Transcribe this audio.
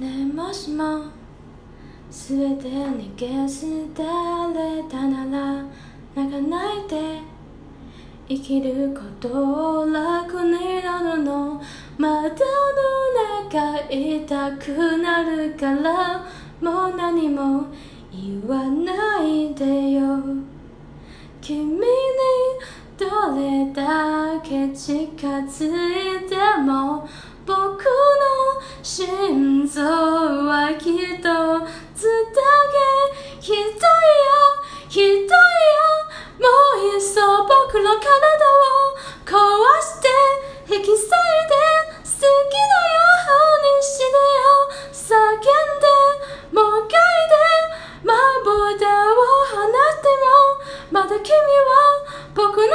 ねえもしも全て逃げ捨てられたなら泣かないで生きることを楽になるの。窓の中痛くなるからもう何も言わないでよ。君にどれだけ近づいても僕の心想はきっとつだけひどいよひどいよもういっそ僕の体を壊して引き裂いて好きなように死ねよ叫んでもう一回でまぶたを放ってもまだ君は僕の